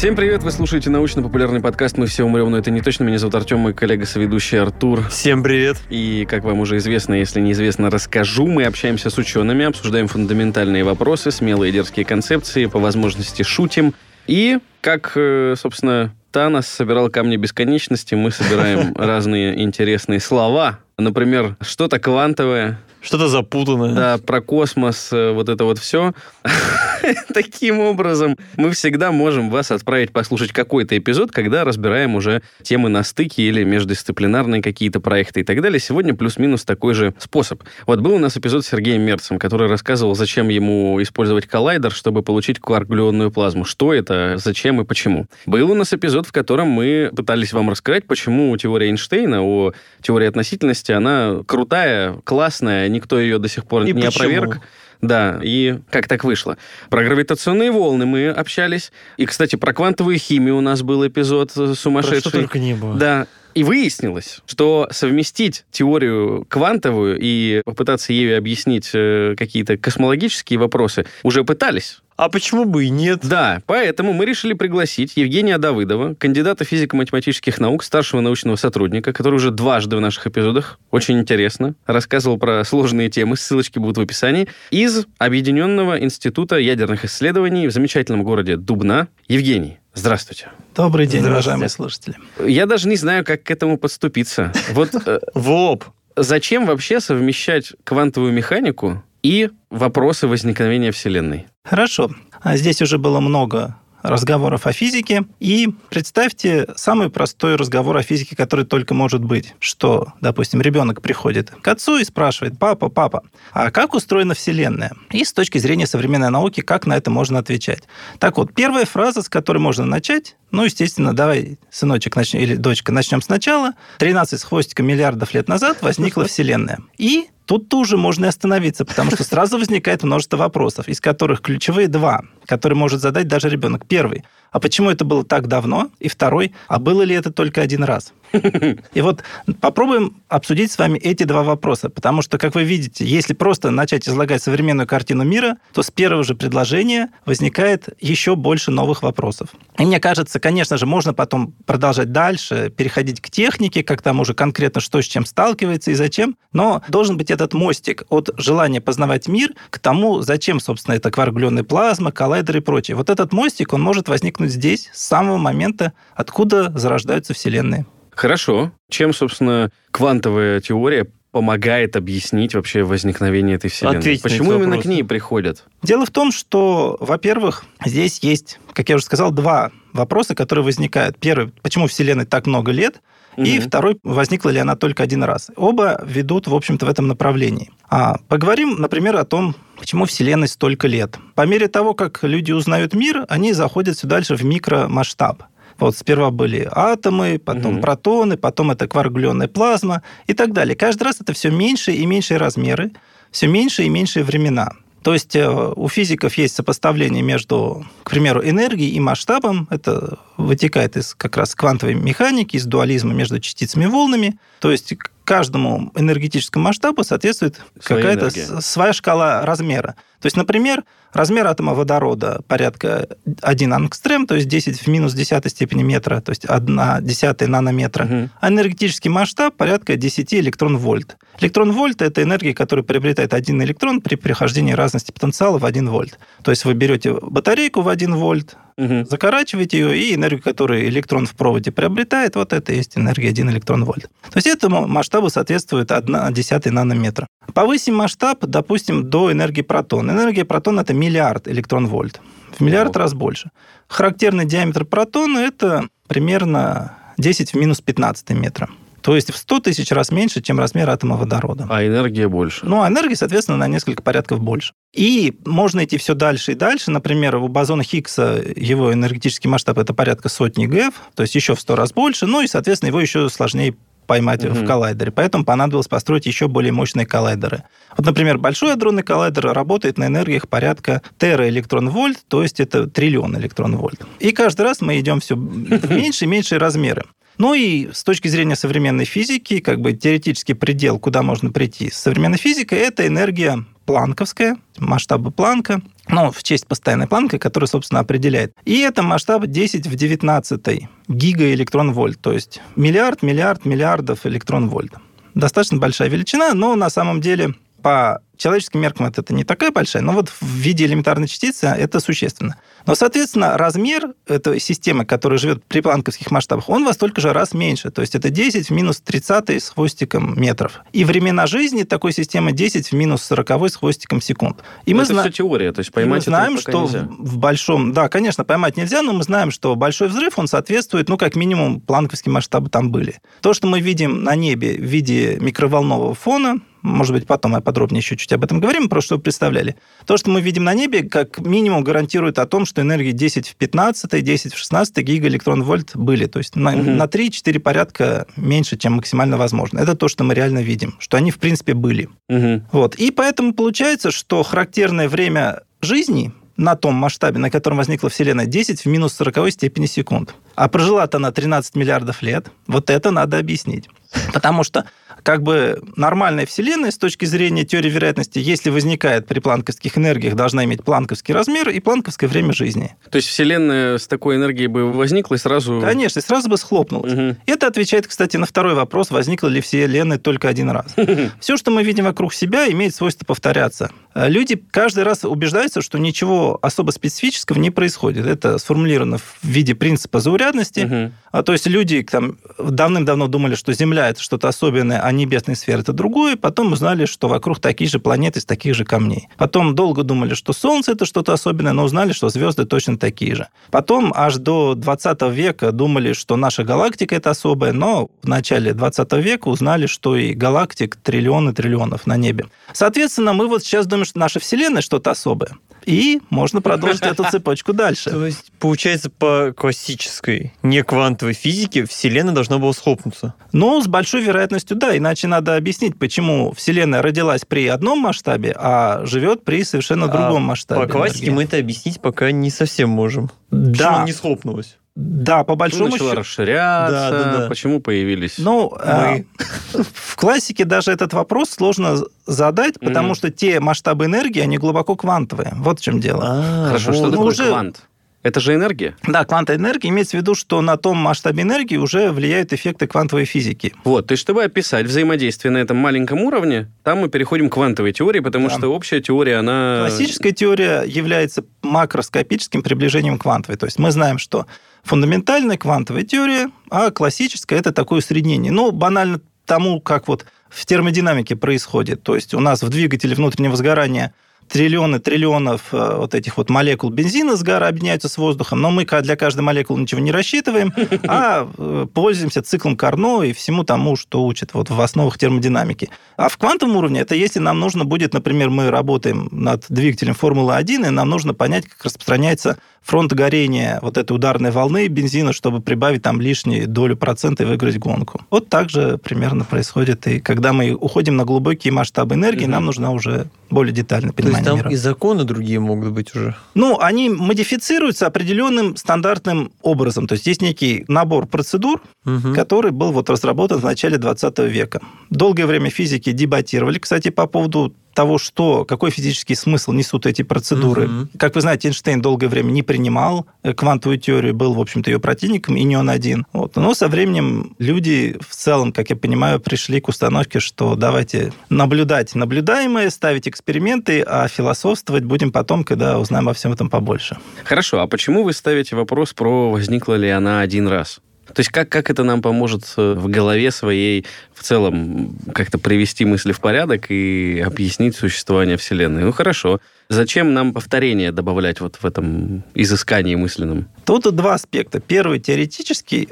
Всем привет, вы слушаете научно-популярный подкаст «Мы все умрем», но это не точно. Меня зовут Артем, мой коллега-соведущий Артур. Всем привет. И, как вам уже известно, если неизвестно, расскажу. Мы общаемся с учеными, обсуждаем фундаментальные вопросы, смелые дерзкие концепции, по возможности шутим. И, как, э, собственно, Танос собирал камни бесконечности, мы собираем разные интересные слова. Например, что-то квантовое, что-то запутанное. Да, про космос, э, вот это вот все. Таким образом, мы всегда можем вас отправить послушать какой-то эпизод, когда разбираем уже темы на стыке или междисциплинарные какие-то проекты и так далее. Сегодня плюс-минус такой же способ. Вот был у нас эпизод с Сергеем Мерцем, который рассказывал, зачем ему использовать коллайдер, чтобы получить кварк-глюонную плазму. Что это, зачем и почему. Был у нас эпизод, в котором мы пытались вам рассказать, почему теория Эйнштейна о теории относительности, она крутая, классная, никто ее до сих пор И не почему? опроверг. Да, и как так вышло? Про гравитационные волны мы общались. И, кстати, про квантовую химию у нас был эпизод э, Про сумасшедший. что только не было. Да. И выяснилось, что совместить теорию квантовую и попытаться ею объяснить э, какие-то космологические вопросы уже пытались. А почему бы и нет? Да, поэтому мы решили пригласить Евгения Давыдова, кандидата физико-математических наук, старшего научного сотрудника, который уже дважды в наших эпизодах, очень интересно, рассказывал про сложные темы, ссылочки будут в описании, из Объединенного института ядерных исследований в замечательном городе Дубна. Евгений, здравствуйте. Добрый день, Здравствуйте. уважаемые слушатели. Я даже не знаю, как к этому подступиться. Вот э, Воп. зачем вообще совмещать квантовую механику и вопросы возникновения Вселенной? Хорошо. А Здесь уже было много разговоров о физике. И представьте самый простой разговор о физике, который только может быть. Что, допустим, ребенок приходит к отцу и спрашивает, папа, папа, а как устроена Вселенная? И с точки зрения современной науки, как на это можно отвечать? Так вот, первая фраза, с которой можно начать, ну, естественно, давай, сыночек, начнем, или дочка, начнем сначала. 13 с хвостиком миллиардов лет назад возникла Вселенная. И Тут тоже можно и остановиться, потому что сразу возникает множество вопросов, из которых ключевые два, которые может задать даже ребенок. Первый, а почему это было так давно? И второй, а было ли это только один раз? И вот попробуем обсудить с вами эти два вопроса, потому что, как вы видите, если просто начать излагать современную картину мира, то с первого же предложения возникает еще больше новых вопросов. И мне кажется, конечно же, можно потом продолжать дальше, переходить к технике, как там уже конкретно что с чем сталкивается и зачем, но должен быть этот мостик от желания познавать мир к тому, зачем, собственно, это кварглённая плазма, коллайдер и прочее. Вот этот мостик, он может возникнуть здесь с самого момента, откуда зарождаются вселенные. Хорошо. Чем, собственно, квантовая теория помогает объяснить вообще возникновение этой Вселенной? Ответить Почему именно вопрос. к ней приходят? Дело в том, что, во-первых, здесь есть, как я уже сказал, два вопроса, которые возникают. Первый, почему Вселенной так много лет? И Мгм. второй, возникла ли она только один раз. Оба ведут, в общем-то, в этом направлении. А поговорим, например, о том, почему Вселенной столько лет. По мере того, как люди узнают мир, они заходят все дальше в микромасштаб. Вот сперва были атомы, потом Мгм. протоны, потом это кварглённая плазма и так далее. Каждый раз это все меньше и меньшие размеры, все меньше и меньшие времена. То есть э, у физиков есть сопоставление между, к примеру, энергией и масштабом. Это вытекает из как раз квантовой механики, из дуализма между частицами и волнами. То есть каждому энергетическому масштабу соответствует какая-то своя шкала размера. То есть, например, размер атома водорода порядка 1 ангстрем, то есть 10 в минус 10 степени метра, то есть 1 десятая нанометра. Мгм. А энергетический масштаб порядка 10 электрон-вольт. Электрон-вольт – это энергия, которую приобретает один электрон при прохождении разности потенциала в 1 вольт. То есть вы берете батарейку в 1 вольт, Мгм. закорачиваете ее, и энергию, которую электрон в проводе приобретает, вот это и есть энергия 1 электрон-вольт. То есть этому масштабу соответствует 1 десятая нанометра. Повысим масштаб, допустим, до энергии протона. Энергия протона – это миллиард электрон-вольт. В миллиард Ого. раз больше. Характерный диаметр протона – это примерно 10 в минус 15 метра. То есть в 100 тысяч раз меньше, чем размер атома водорода. А энергия больше. Ну, а энергии, соответственно, на несколько порядков больше. И можно идти все дальше и дальше. Например, у бозона Хиггса его энергетический масштаб это порядка сотни ГЭФ, то есть еще в 100 раз больше. Ну и, соответственно, его еще сложнее поймать Мгм. в коллайдере. Поэтому понадобилось построить еще более мощные коллайдеры. Вот, например, большой адронный коллайдер работает на энергиях порядка тераэлектрон-вольт, то есть это триллион электрон-вольт. И каждый раз мы идем все в меньше и меньшие размеры. Ну и с точки зрения современной физики, как бы теоретический предел, куда можно прийти с современной физикой, это энергия планковская, масштабы Планка. Ну, в честь постоянной планки, которая, собственно, определяет. И это масштаб 10 в 19 гигаэлектрон-вольт, то есть миллиард, миллиард, миллиардов электрон-вольт. Достаточно большая величина, но на самом деле по человеческим меркам это не такая большая, но вот в виде элементарной частицы это существенно. Но, соответственно, размер этой системы, которая живет при планковских масштабах, он во столько же раз меньше. То есть это 10 в минус 30 с хвостиком метров. И времена жизни такой системы 10 в минус 40 с хвостиком секунд. И мы это зна... все теория, то есть поймать и мы знаем, это что нельзя. в большом... Да, конечно, поймать нельзя, но мы знаем, что большой взрыв, он соответствует, ну, как минимум, планковские масштабы там были. То, что мы видим на небе в виде микроволнового фона, может быть, потом я подробнее еще чуть об этом говорим, просто чтобы представляли. То, что мы видим на небе, как минимум гарантирует о том, что энергии 10 в 15, 10 в 16 гигаэлектрон-вольт были. То есть на, угу. на 3-4 порядка меньше, чем максимально возможно. Это то, что мы реально видим, что они, в принципе, были. Угу. Вот. И поэтому получается, что характерное время жизни на том масштабе, на котором возникла Вселенная, 10 в минус 40 степени секунд. А прожила-то она 13 миллиардов лет. Вот это надо объяснить. Потому что как бы нормальная Вселенная с точки зрения теории вероятности, если возникает при планковских энергиях, должна иметь планковский размер и планковское время жизни. То есть Вселенная с такой энергией бы возникла и сразу... Конечно, и сразу бы схлопнулась. Угу. Это отвечает, кстати, на второй вопрос, возникла ли Вселенная только один раз. Все, что мы видим вокруг себя, имеет свойство повторяться. Люди каждый раз убеждаются, что ничего особо специфического не происходит. Это сформулировано в виде принципа заурядности. Угу. То есть люди там давным-давно думали, что Земля это что-то особенное, а небесные сферы это другое. Потом узнали, что вокруг такие же планеты из таких же камней. Потом долго думали, что Солнце это что-то особенное, но узнали, что звезды точно такие же. Потом аж до 20 века думали, что наша галактика это особая, но в начале 20 века узнали, что и галактик триллионы триллионов на небе. Соответственно, мы вот сейчас думаем, что наша Вселенная что-то особое. И можно продолжить эту цепочку дальше. То есть, получается, по классической, не квантовой физике Вселенная должна была схлопнуться? Ну, с большой вероятностью, да. Иначе надо объяснить, почему Вселенная родилась при одном масштабе, а живет при совершенно другом а масштабе. По классике энергии. мы это объяснить пока не совсем можем. Да. Почему она не схлопнулась? Да, по большому ну, начала расширяться, да, да, да. почему появились Ну, мы. Э, в классике даже этот вопрос сложно задать, потому mm. что те масштабы энергии, они глубоко квантовые. Вот в чем дело. А, Хорошо, что ну, такое уже... квант? Это же энергия? Да, квантовая энергия имеется в виду, что на том масштабе энергии уже влияют эффекты квантовой физики. Вот, то есть чтобы описать взаимодействие на этом маленьком уровне, там мы переходим к квантовой теории, потому да. что общая теория, она... Классическая теория является макроскопическим приближением квантовой. То есть мы знаем, что фундаментальная квантовая теория, а классическая это такое усреднение. Ну, банально тому, как вот в термодинамике происходит. То есть у нас в двигателе внутреннего сгорания триллионы триллионов э, вот этих вот молекул бензина с гора объединяются с воздухом, но мы для каждой молекулы ничего не рассчитываем, а э, пользуемся циклом Карно и всему тому, что учат вот в основах термодинамики. А в квантовом уровне это если нам нужно будет, например, мы работаем над двигателем Формулы-1, и нам нужно понять, как распространяется фронт горения вот этой ударной волны бензина, чтобы прибавить там лишнюю долю процента и выиграть гонку. Вот так же примерно происходит и когда мы уходим на глубокие масштабы энергии, угу. нам нужна уже более детальное понимание То есть там мира. и законы другие могут быть уже? Ну, они модифицируются определенным стандартным образом. То есть есть некий набор процедур, угу. который был вот разработан в начале 20 века. Долгое время физики дебатировали, кстати, по поводу того, что, какой физический смысл несут эти процедуры. Угу. Как вы знаете, Эйнштейн долгое время не принимал э, квантовую теорию, был, в общем-то, ее противником, и не он один. Вот. Но со временем люди в целом, как я понимаю, пришли к установке, что давайте наблюдать наблюдаемое, ставить эксперименты, а философствовать будем потом, когда узнаем обо всем этом побольше. Хорошо, а почему вы ставите вопрос про возникла ли она один раз? То есть как, как это нам поможет э, в голове своей в целом как-то привести мысли в порядок и объяснить существование Вселенной? Ну хорошо. Зачем нам повторение добавлять вот в этом изыскании мысленном? Тут два аспекта. Первый теоретический,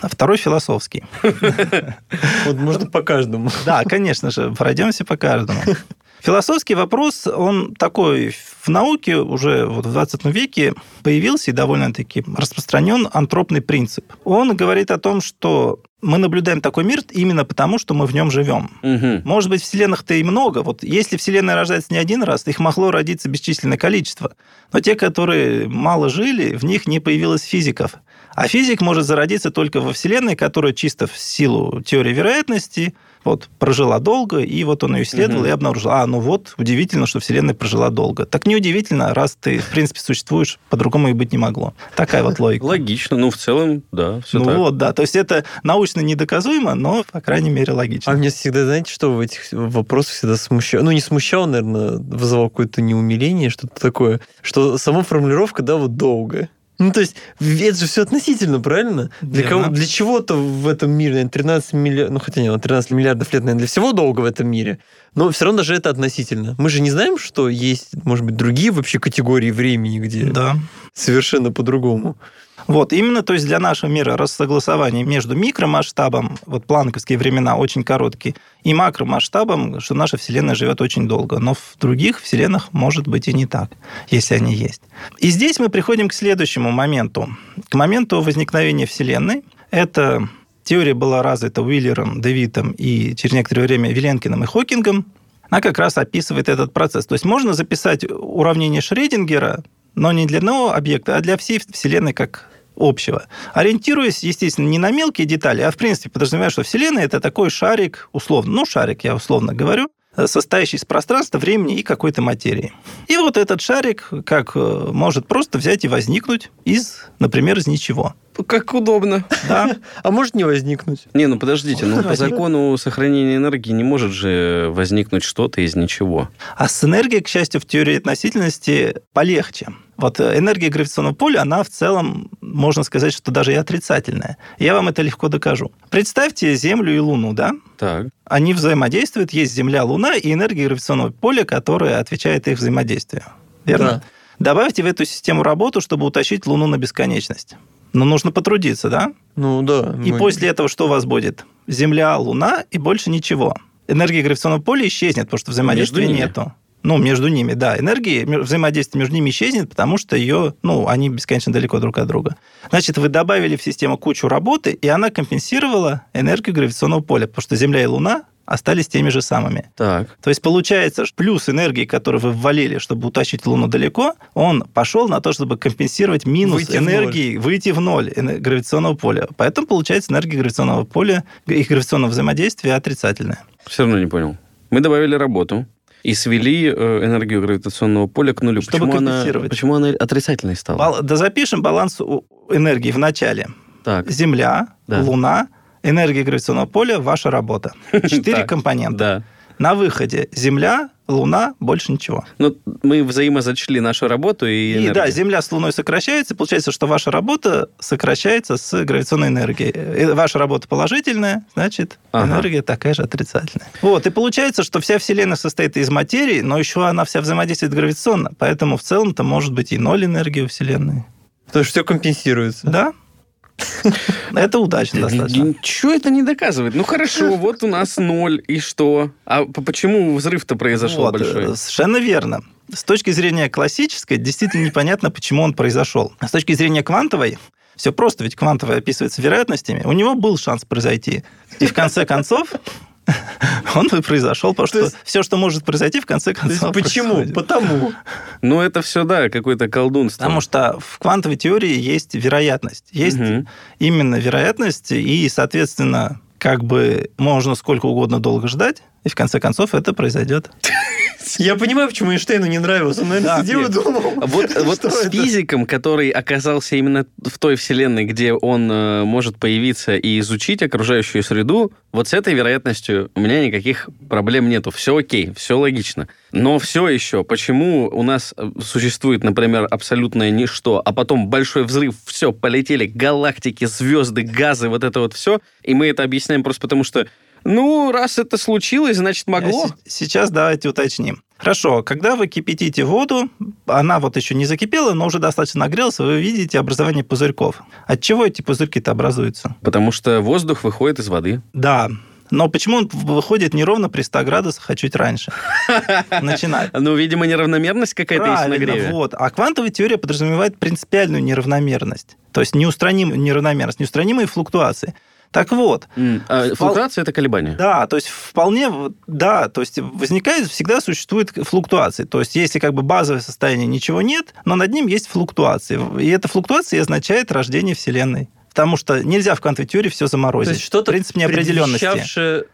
а второй философский. Вот можно по каждому. Да, конечно же, пройдемся по каждому. Философский вопрос, он такой в науке уже вот в 20 веке появился и довольно-таки распространен антропный принцип. Он говорит о том, что мы наблюдаем такой мир именно потому, что мы в нем живем. Угу. Может быть, вселенных-то и много. Вот если вселенная рождается не один раз, их могло родиться бесчисленное количество. Но те, которые мало жили, в них не появилось физиков. А физик может зародиться только во Вселенной, которая чисто в силу теории вероятности вот прожила долго, и вот он ее исследовал Мгм. и обнаружил, а, ну вот, удивительно, что Вселенная прожила долго. Так неудивительно, раз ты, в принципе, существуешь, по-другому и быть не могло. Такая вот логика. Логично. Ну, в целом, да, все ну так. вот, да. То есть это научно недоказуемо, но, по крайней мере, логично. А меня всегда, знаете, что в этих вопросах всегда смущало? Ну, не смущало, наверное, вызывало какое-то неумиление, что-то такое, что сама формулировка, да, вот долго. Ну, то есть, это же все относительно, правильно? Для, кого, для чего-то в этом мире, наверное, 13 миллиардов, ну, хотя нет, 13 миллиардов лет, наверное, для всего долго в этом мире, но все равно даже это относительно. Мы же не знаем, что есть, может быть, другие вообще категории времени, где Да. совершенно по-другому. Вот, именно, то есть для нашего мира рассогласование между микромасштабом, вот планковские времена очень короткие, и макромасштабом, что наша Вселенная живет очень долго. Но в других Вселенных может быть и не так, если они есть. И здесь мы приходим к следующему моменту. К моменту возникновения Вселенной. Это теория была развита Уиллером, Дэвидом и через некоторое время Виленкиным и Хокингом. Она как раз описывает этот процесс. То есть можно записать уравнение Шредингера, но не для одного объекта, а для всей Вселенной как общего. Ориентируясь, естественно, не на мелкие детали, а в принципе подразумевая, что Вселенная это такой шарик, условно, ну шарик я условно говорю, состоящий из пространства, времени и какой-то материи. И вот этот шарик как э, может просто взять и возникнуть из, например, из ничего. Как удобно. Да, А может не возникнуть? Не, ну подождите, ну по закону сохранения энергии не может же возникнуть что-то из ничего. А с энергией, к счастью, в теории относительности полегче. Вот э, энергия гравитационного поля, она в целом, можно сказать, что даже и отрицательная. Я вам это легко докажу. Представьте Землю и Луну, да? Так. Они взаимодействуют, есть Земля, Луна и энергия гравитационного поля, которая отвечает их взаимодействию. Верно? Да. Добавьте в эту систему работу, чтобы утащить Луну на бесконечность. Но нужно потрудиться, да? Ну да. И мы- после этого что у вас будет? Земля, Луна и больше ничего. Энергия гравитационного поля исчезнет, потому что взаимодействия нету. Ну, между ними, да. Энергия, ме- взаимодействие между ними исчезнет, потому что ее, ну, они бесконечно далеко друг от друга. Значит, вы добавили в систему кучу работы, и она компенсировала энергию гравитационного поля, потому что Земля и Луна остались теми же самыми. Так. То есть получается, что плюс энергии, который вы ввалили, чтобы утащить Луну далеко, он пошел на то, чтобы компенсировать минус Выйти в энергии, выйти в ноль гравитационного поля. Поэтому получается энергия гравитационного поля и гравитационного взаимодействия отрицательная. Все равно не понял. Мы добавили работу и свели э, энергию гравитационного поля к нулю. Чтобы почему, она, почему она отрицательной стала? Бал- Да запишем баланс энергии в начале. Так, Земля, Да. Луна, энергия гравитационного поля, ваша работа. Четыре компонента. да. На выходе Земля, Луна, больше ничего. Ну, мы взаимозачли нашу работу и И энергию. да, Земля с Луной сокращается, получается, что ваша работа сокращается с гравитационной энергией. Э, Ваша работа положительная, значит, Ага. энергия такая же отрицательная. Вот, и получается, что вся Вселенная состоит из материи, но еще она вся взаимодействует гравитационно, поэтому в целом-то может быть и ноль энергии у Вселенной. Потому что все компенсируется. Да? Это удачно достаточно. Ничего это не доказывает. Ну хорошо, вот у нас ноль, и что? А почему взрыв-то произошел Вот, большой? э, Совершенно верно. С точки зрения классической, действительно непонятно, почему он произошел. А с точки зрения квантовой, все просто, ведь квантовая описывается вероятностями. У него был шанс произойти. И в конце концов он и произошел, потому То что есть- все, что может произойти, в конце концов почему? происходит. Потому. Ну это все, да, какое-то колдунство. Потому что в квантовой теории есть вероятность. Есть именно вероятность, и, соответственно, как бы можно сколько угодно долго ждать, и в конце концов это произойдет. Я понимаю, почему Эйнштейну не нравилось. Он, наверное, Да, сидел и думал, Вот, вот с физиком, который оказался именно в той вселенной, где он э, может появиться и изучить окружающую среду, вот с этой вероятностью у меня никаких проблем нету. Все окей, все логично. Но все еще, почему у нас э, существует, например, абсолютное ничто, а потом большой взрыв, все, полетели галактики, звезды, газы, вот это вот все, и мы это объясняем просто потому, что ну, раз это случилось, значит, могло. С- Сейчас давайте уточним. Хорошо, когда вы кипятите воду, она вот еще не закипела, но уже достаточно нагрелась, вы видите образование пузырьков. От чего эти пузырьки-то образуются? Потому что воздух выходит из воды. Да, но почему он выходит не ровно при 100 градусах, а чуть раньше? Начинает. Ну, видимо, неравномерность какая-то есть в нагреве. вот. А квантовая теория подразумевает принципиальную неравномерность. То есть неустранимую неравномерность, неустранимые флуктуации. Так вот, а Впол- флуктуация это колебание. Да, то есть вполне, да, то есть возникает, всегда существует флуктуации. То есть если как бы базовое состояние ничего нет, но над ним есть флуктуации. И эта флуктуация означает рождение Вселенной. Потому что нельзя в квантовой теории все То заморозить. есть что-то Принцип неопределенности.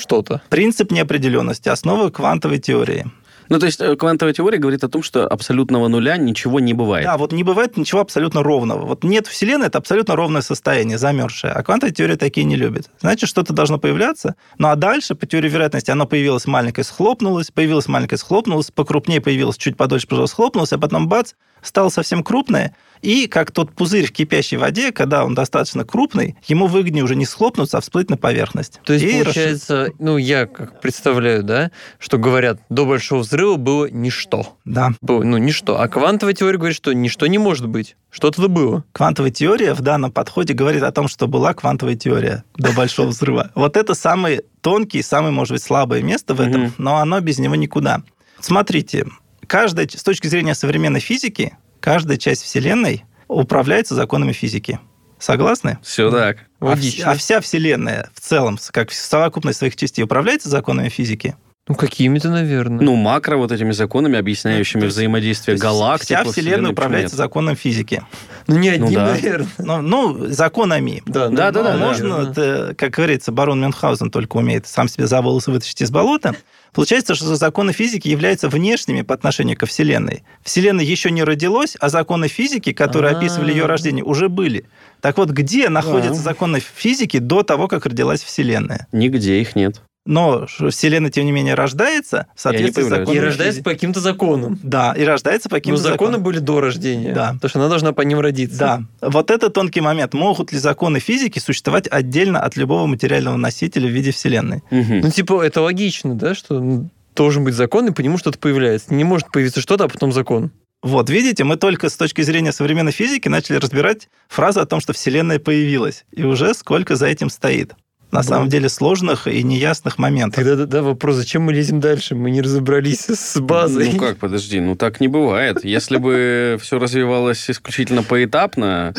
что-то. Принцип неопределенности, основа квантовой теории. Ну, то есть э, квантовая теория говорит о том, что абсолютного нуля ничего не бывает. Да, вот не бывает ничего абсолютно ровного. Вот нет Вселенной, это абсолютно ровное состояние, замерзшее. А квантовая теория такие не любит. Значит, что-то должно появляться. Ну, а дальше, по теории вероятности, оно появилось маленькое, схлопнулось, появилось маленькое, схлопнулось, покрупнее появилось, чуть подольше, пожалуйста, схлопнулось, а потом бац, стало совсем крупное, и как тот пузырь в кипящей воде, когда он достаточно крупный, ему выгоднее уже не схлопнуться, а всплыть на поверхность. То есть, И получается, ну, я как представляю, да, что говорят, до Большого Взрыва было ничто. Да. Было, ну, ничто. А квантовая теория говорит, что ничто не может быть. Что-то было. Квантовая теория в данном подходе говорит о том, что была квантовая теория до Большого Взрыва. Вот это самый тонкий, самое, может быть, слабое место в этом, но оно без него никуда. Смотрите, каждая, с точки зрения современной физики, каждая часть Вселенной управляется законами физики. Согласны? Все так. А, Логично. а вся Вселенная в целом, как совокупность своих частей, управляется законами физики? Ну, какими-то, наверное. Ну, макро вот этими законами, объясняющими То есть- взаимодействие галактик. Вся Вселенная почему управляется нет? законом физики. Ну, не одним, да. наверное. Ну, ну, законами. Да, Да, да, да, наверное. можно, это, как говорится, барон Мюнхгаузен только умеет сам себе за волосы вытащить из болота. Получается, что законы физики являются внешними по отношению ко Вселенной. Вселенная еще не родилась, а законы физики, которые А. описывали ее рождение, уже были. Так вот, где находятся законы физики до того, как родилась Вселенная? Нигде их нет. Но Вселенная, тем не менее, рождается в соответствии с законами И рождается по каким-то законам. Да, и рождается по Но каким-то законы законам. были до рождения. Да. Потому что она должна по ним родиться. Да, вот это тонкий момент. Могут ли законы физики существовать отдельно от любого материального носителя в виде Вселенной? Мгм. Ну, типа, это логично, да, что ну, должен быть закон, и по нему что-то появляется. Не может появиться что-то, а потом закон. Вот, видите, мы только с точки зрения современной физики начали разбирать фразу о том, что Вселенная появилась. И уже сколько за этим стоит. На Да. самом деле сложных и неясных моментов. Тогда да, да, вопрос, зачем мы лезем дальше? Мы не разобрались с базой. Ну как, подожди, ну так не бывает. Если бы все развивалось исключительно поэтапно,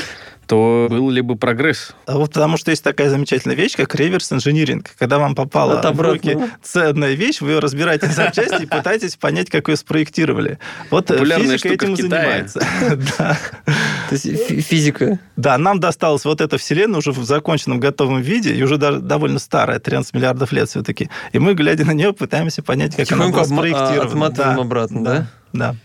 то был ли бы прогресс? А Вот потому что есть такая замечательная вещь, как реверс-инжиниринг. Когда вам попала От в руки обратного. ценная вещь, вы ее разбираете на запчасти и пытаетесь понять, как ее спроектировали. Вот э, физика этим занимается. Да. То есть фи- физика. Да, нам досталась вот эта вселенная уже в законченном готовом виде, и уже даже довольно старая, 13 миллиардов лет все-таки. И мы, глядя на нее, пытаемся понять, как она была а, спроектирована. отматываем обратно, да? Да.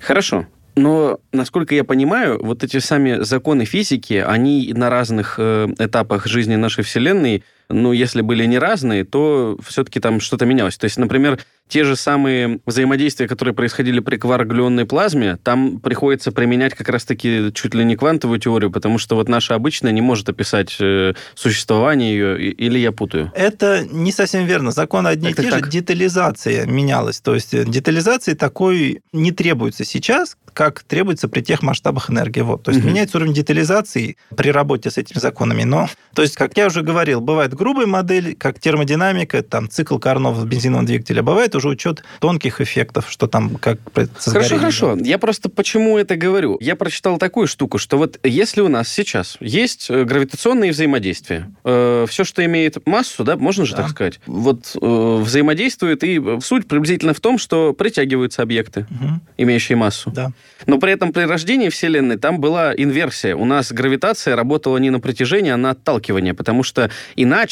Хорошо. Но, насколько я понимаю, вот эти сами законы физики, они на разных э, этапах жизни нашей Вселенной, ну, если были не разные, то все-таки там что-то менялось. То есть, например, те же самые взаимодействия, которые происходили при кварк-глюонной плазме, там приходится применять как раз-таки чуть ли не квантовую теорию, потому что вот наша обычная не может описать э, существование ее, или я путаю? Это не совсем верно. Законы одни и те так, же. Детализация менялась. То есть э, детализации такой не требуется сейчас, как требуется при тех масштабах энергии. Вот. То есть Мгм. меняется уровень детализации при работе с этими законами. Но, то есть, как я уже говорил, бывает грубая модель, как термодинамика, там цикл Карнова в бензиновом двигателе, а бывает уже учет тонких эффектов, что там как Хорошо, хорошо. Я просто почему это говорю? Я прочитал такую штуку, что вот если у нас сейчас есть э, гравитационные взаимодействия, все, что имеет массу, да, можно же Да. так сказать, вот э, взаимодействует, и э, суть приблизительно в том, что притягиваются объекты, Мгм. имеющие массу. Да. Но при этом при рождении Вселенной там была инверсия. У нас гравитация работала не на притяжение, а на отталкивание, потому что иначе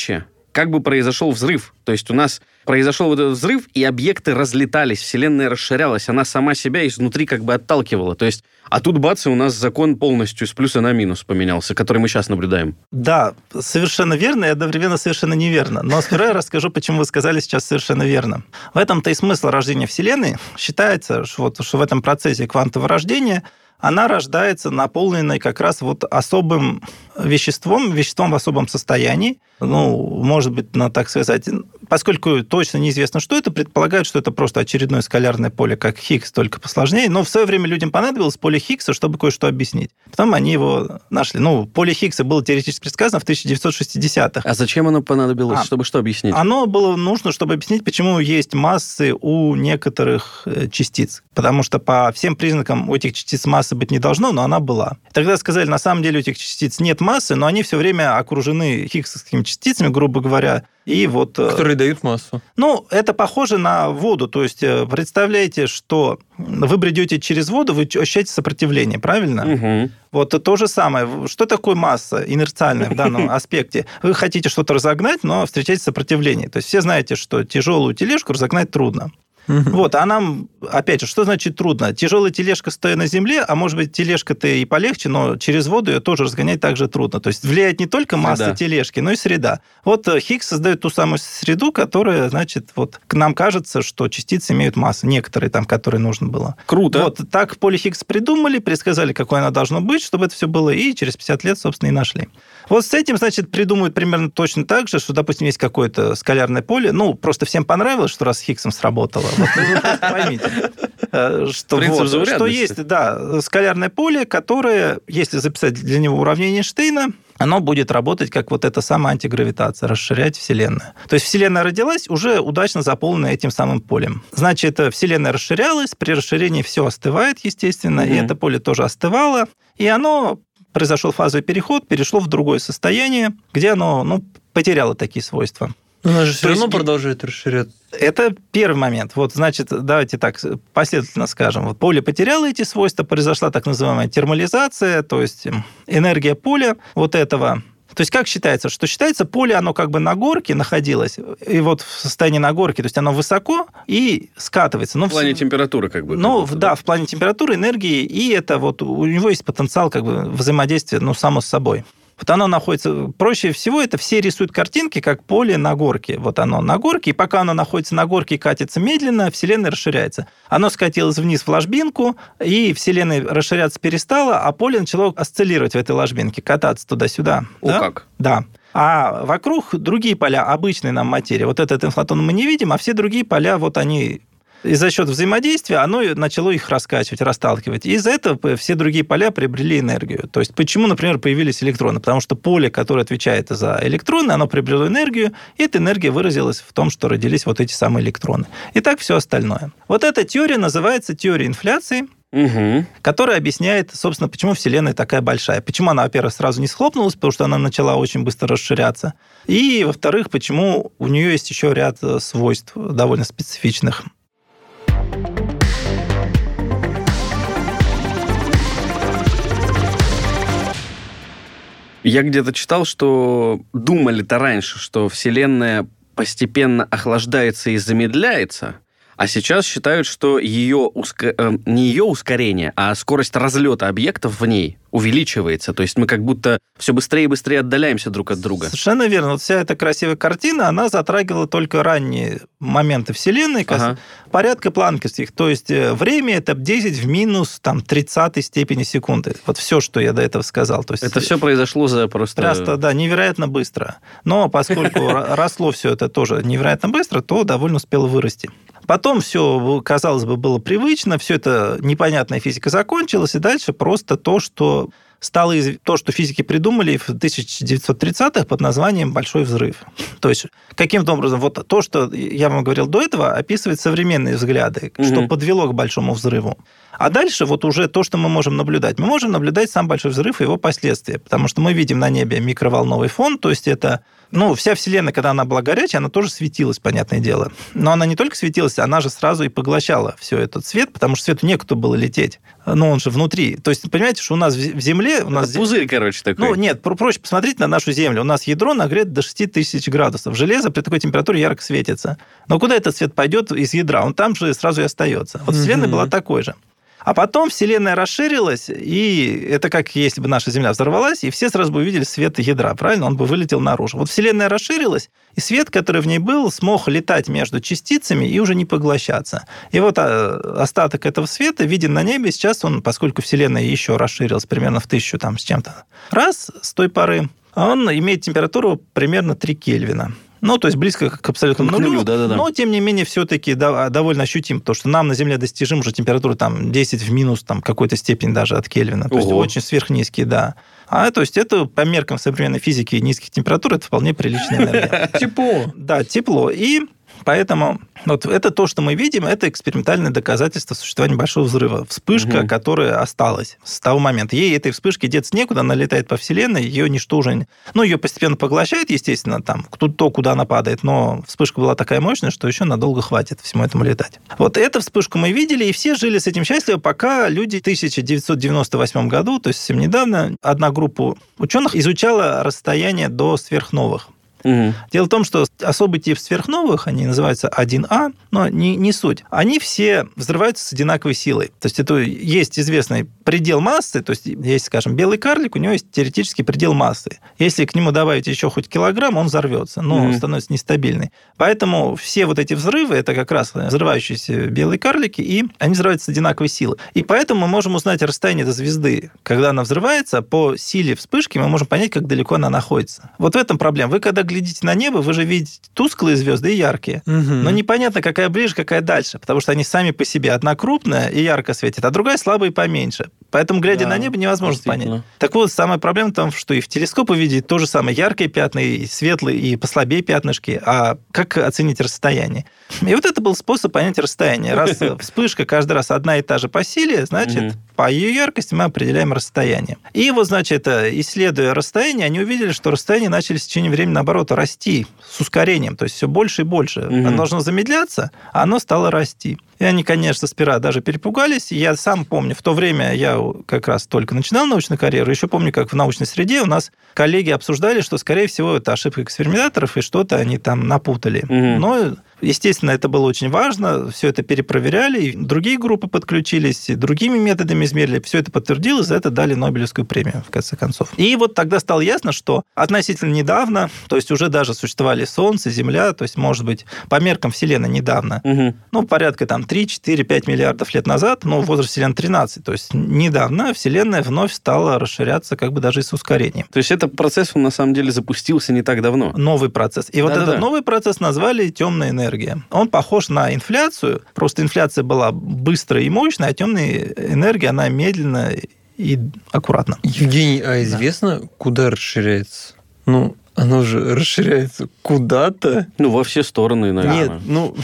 как бы произошел взрыв. То есть у нас произошел вот этот взрыв, и объекты разлетались, Вселенная расширялась, она сама себя изнутри как бы отталкивала. То есть, а тут бац, и у нас закон полностью с плюса на минус поменялся, который мы сейчас наблюдаем. Да, совершенно верно и одновременно совершенно неверно. Но сперва я расскажу, почему вы сказали сейчас совершенно верно. В этом-то и смысл рождения Вселенной. Считается, что, вот, что в этом процессе квантового рождения она рождается наполненной как раз вот особым веществом, веществом в особом состоянии. Ну, может быть, ну, так сказать, поскольку точно неизвестно, что это, предполагают, что это просто очередное скалярное поле, как Хиггс, только посложнее. Но в свое время людям понадобилось поле Хиггса, чтобы кое-что объяснить. Потом они его нашли. Ну, поле Хиггса было теоретически предсказано в 1960-х. А зачем оно понадобилось? А. Чтобы что объяснить? Оно было нужно, чтобы объяснить, почему есть массы у некоторых э, частиц. Потому что по всем признакам у этих частиц массы быть не должно, но она была. Тогда сказали, на самом деле у этих частиц нет массы, массы, но они все время окружены хиггсовскими частицами, грубо говоря, и вот... э, Которые дают массу. Ну, это похоже на воду. То есть, э, представляете, что вы бредете через воду, вы ощущаете сопротивление, правильно? Мгм. Вот то же самое. Что такое масса инерциальная в данном аспекте? Вы хотите что-то разогнать, но встречаете сопротивление. То есть все знаете, что тяжелую тележку разогнать трудно. Вот, а нам, опять же, что значит трудно? Тяжелая тележка стоя на земле, а может быть, тележка-то и полегче, но через воду ее тоже разгонять также трудно. То есть влияет не только масса Среда. тележки, но и среда. Вот э, Хиггс создает ту самую среду, которая, значит, вот к нам кажется, что частицы имеют массу, некоторые там, которые нужно было. Круто. Вот так поле Хиггс придумали, предсказали, какое оно должно быть, чтобы это все было, и через 50 лет, собственно, и нашли. Вот с этим, значит, придумают примерно точно так же, что, допустим, есть какое-то скалярное поле, ну, просто всем понравилось, что раз с Хиггсом сработало. Поймите, что, вот, что есть, да, скалярное поле, которое, если записать для него уравнение Эйнштейна, оно будет работать как вот эта самая антигравитация, расширять Вселенную. То есть Вселенная родилась уже удачно заполнена этим самым полем. Значит, э, Вселенная расширялась, при расширении все остывает, естественно, и Мгм. это поле тоже остывало, и оно произошел фазовый переход, перешло в другое состояние, где оно ну, потеряло такие свойства. Но она же все То есть равно и- продолжает расширяться. Это первый момент. Вот, значит, давайте так последовательно скажем. Вот поле потеряло эти свойства, произошла так называемая термализация, то есть м, энергия поля вот этого. То есть как считается? Что считается, поле, оно как бы на горке находилось, и вот в состоянии на горке, то есть оно высоко и скатывается. Но В плане в- температуры как бы. ну, как будто, да, в плане температуры, энергии, и это вот у него есть потенциал как бы взаимодействия, ну, само с собой. Вот оно находится... Проще всего это все рисуют картинки, как поле на горке. Вот оно на горке, и пока оно находится на горке и катится медленно, Вселенная расширяется. Оно скатилось вниз в ложбинку, и Вселенная расширяться перестала, а поле начало осциллировать в этой ложбинке, кататься туда-сюда. О, Да? как. Да. А вокруг другие поля, обычной нам материи. Вот этот инфлатон мы не видим, а все другие поля, вот они и за счет взаимодействия оно начало их раскачивать, расталкивать. И из-за этого все другие поля приобрели энергию. То есть почему, например, появились электроны? Потому что поле, которое отвечает за электроны, оно приобрело энергию, и эта энергия выразилась в том, что родились вот эти самые электроны. И так все остальное. Вот эта теория называется теорией инфляции, Мгм. которая объясняет, собственно, почему Вселенная такая большая. Почему она, во-первых, сразу не схлопнулась, потому что она начала очень быстро расширяться. И, во-вторых, почему у нее есть еще ряд э, свойств довольно специфичных. Я где-то читал, что думали-то раньше, что Вселенная постепенно охлаждается и замедляется, а сейчас считают, что ее уска- э, не ее ускорение, а скорость разлета объектов в ней увеличивается. То есть мы как будто все быстрее и быстрее отдаляемся друг от друга. Совершенно верно. Вот вся эта красивая картина, она затрагивала только ранние моменты Вселенной, Ага. порядка планковских. То есть э, время это 10 в минус там, 30 степени секунды. Вот все, что я до этого сказал. То есть Это все произошло за просто... Просто, да, невероятно быстро. Но поскольку ро- росло все это тоже невероятно быстро, то довольно успело вырасти. Потом все, казалось бы, было привычно, все это непонятная физика закончилась, и дальше просто то, что стало из... то, что физики придумали в 1930-х под названием «большой взрыв». То есть каким-то образом вот то, что я вам говорил до этого, описывает современные взгляды, что Мгм. подвело к большому взрыву. А дальше вот уже то, что мы можем наблюдать. Мы можем наблюдать сам большой взрыв и его последствия, потому что мы видим на небе микроволновый фон, то есть это ну, вся Вселенная, когда она была горячая, она тоже светилась, понятное дело. Но она не только светилась, она же сразу и поглощала все этот свет, потому что свету некуда было лететь. Но он же внутри. То есть, понимаете, что у нас в Земле... У нас пузырь, короче, такой. ну, нет, про- проще посмотреть на нашу Землю. У нас ядро нагрето до 6000 градусов. Железо при такой температуре ярко светится. Но куда этот свет пойдет из ядра? Он там же сразу и остается. Вот Вселенная Мгм. была такой же. А потом Вселенная расширилась, и это как если бы наша Земля взорвалась, и все сразу бы увидели свет ядра, правильно? Он бы вылетел наружу. Вот Вселенная расширилась, и свет, который в ней был, смог летать между частицами и уже не поглощаться. И вот а, остаток этого света виден на небе. Сейчас он, поскольку Вселенная еще расширилась примерно в тысячу там с чем-то раз с той поры, он имеет температуру примерно 3 Кельвина. Ну, то есть близко к абсолютному К нулю, нулю, да-да-да. но, тем не менее, все-таки довольно ощутим, потому что нам на Земле достижим уже температура там 10 в минус там, какой-то степень даже от Кельвина. То есть Ого. очень сверхнизкий, да. А то есть это по меркам современной физики низких температур это вполне приличная энергия. Тепло. Да, тепло. И Поэтому вот это то, что мы видим, это экспериментальное доказательство существования большого взрыва. Вспышка, угу. которая осталась с того момента. Ей этой вспышки деться некуда, она летает по Вселенной, ее ничто уже... Ну, ее постепенно поглощает, естественно, там, то, куда она падает, но вспышка была такая мощная, что еще надолго хватит всему этому летать. Вот эту вспышку мы видели, и все жили с этим счастливо, пока люди в 1998 году, то есть совсем недавно, одна группа ученых изучала расстояние до сверхновых. Угу. Дело в том, что особый тип сверхновых, они называются 1А, но не, не суть. Они все взрываются с одинаковой силой. То есть это есть известный предел массы, то есть есть, скажем, белый карлик, у него есть теоретический предел массы. Если к нему добавить еще хоть килограмм, он взорвется, но угу. становится нестабильный. Поэтому все вот эти взрывы, это как раз взрывающиеся белые карлики, и они взрываются с одинаковой силой. И поэтому мы можем узнать расстояние до звезды. Когда она взрывается, по силе вспышки мы можем понять, как далеко она находится. Вот в этом проблема. Вы когда глядите на небо, вы же видите тусклые звезды и яркие. Угу. Но непонятно, какая ближе, какая дальше, потому что они сами по себе. Одна крупная и ярко светит, а другая слабая и поменьше. Поэтому, глядя да, на небо, невозможно понять. Так вот, самая проблема в том, что и в телескоп увидеть то же самое яркие пятна, и светлые, и послабее пятнышки. А как оценить расстояние? И вот это был способ понять расстояние. Раз вспышка каждый раз одна и та же по силе, значит, по ее яркости мы определяем расстояние. И вот, значит, исследуя расстояние, они увидели, что расстояние начали в течение времени, наоборот, расти с ускорением, то есть все больше и больше. Оно должно замедляться, а оно стало расти. И они, конечно, сперва даже перепугались. Я сам помню, в то время я как раз только начинал научную карьеру, еще помню, как в научной среде у нас коллеги обсуждали, что, скорее всего, это ошибка экспериментаторов, и что-то они там напутали. Угу. Но Естественно, это было очень важно, все это перепроверяли, и другие группы подключились, и другими методами измерили, все это подтвердилось, за это дали Нобелевскую премию, в конце концов. И вот тогда стало ясно, что относительно недавно, то есть уже даже существовали Солнце, Земля, то есть, может быть, по меркам Вселенной недавно, угу. ну, порядка там 3, 4, 5 миллиардов лет назад, но возраст Вселенной 13, то есть недавно Вселенная вновь стала расширяться как бы даже и с ускорением. То есть этот процесс, он на самом деле запустился не так давно? Новый процесс. И вот этот новый процесс назвали темная энергия энергия. Он похож на инфляцию, просто инфляция была быстрая и мощная, а темная энергия, она медленно и аккуратно. Евгений, а известно, да. куда расширяется? Ну, оно же расширяется куда-то. Ну, во все стороны, наверное. Нет, ну...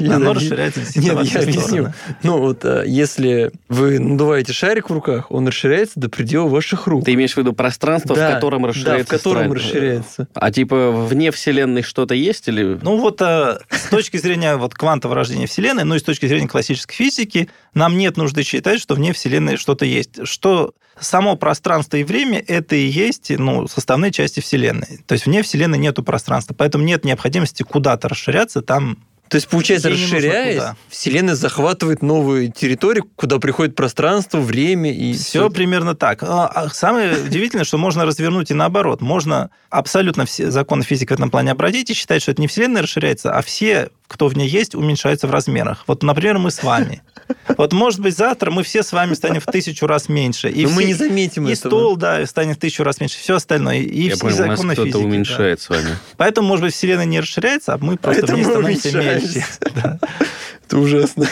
Оно расширяется Нет, я объясню. Ну, вот а, если вы надуваете шарик в руках, он расширяется до предела ваших рук. Ты имеешь в виду пространство, в котором расширяется? Да, в котором расширяется. А типа вне Вселенной что-то есть или... Ну, вот а, с точки зрения вот квантового рождения Вселенной, ну и с точки зрения классической физики, нам нет нужды считать, что вне Вселенной что-то есть. Что само пространство и время – это и есть ну, составные части Вселенной. То есть вне Вселенной нету пространства, поэтому нет необходимости куда-то расширяться, там то есть, получается, расширяясь, Вселенная захватывает новую территорию, куда приходит пространство, время и... Все, все. примерно так. А, а самое удивительное, что можно развернуть и наоборот. Можно абсолютно все законы физики в этом плане обратить и считать, что это не Вселенная расширяется, а все кто в ней есть, уменьшается в размерах. Вот, например, мы с вами. Вот, может быть, завтра мы все с вами станем в тысячу раз меньше. И Но все, мы не заметим и этого. И стол, да, станет в тысячу раз меньше. Все остальное. И Я все понял, законы нас кто-то уменьшает да. с вами. Поэтому, может быть, Вселенная не расширяется, а мы просто Поэтому в ней становимся меньше. Это ужасно.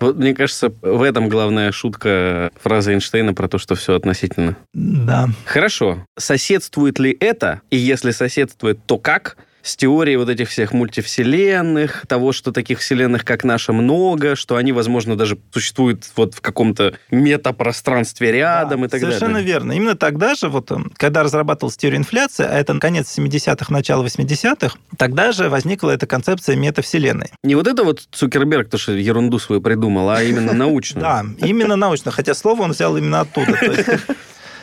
Вот, мне кажется, в этом главная шутка фразы Эйнштейна про то, что все относительно. Да. Хорошо. Соседствует ли это? И если соседствует, то как? С теорией вот этих всех мультивселенных, того, что таких вселенных, как наша, много, что они, возможно, даже существуют вот в каком-то метапространстве рядом да, и так совершенно далее. Совершенно верно. Именно тогда же, вот, э, когда разрабатывалась теория инфляции, а это конец 70-х, начало 80-х, тогда же возникла эта концепция метавселенной. Не вот это вот Цукерберг, то, что ерунду свою придумал, а именно научную. Да, именно научно, хотя слово он взял именно оттуда.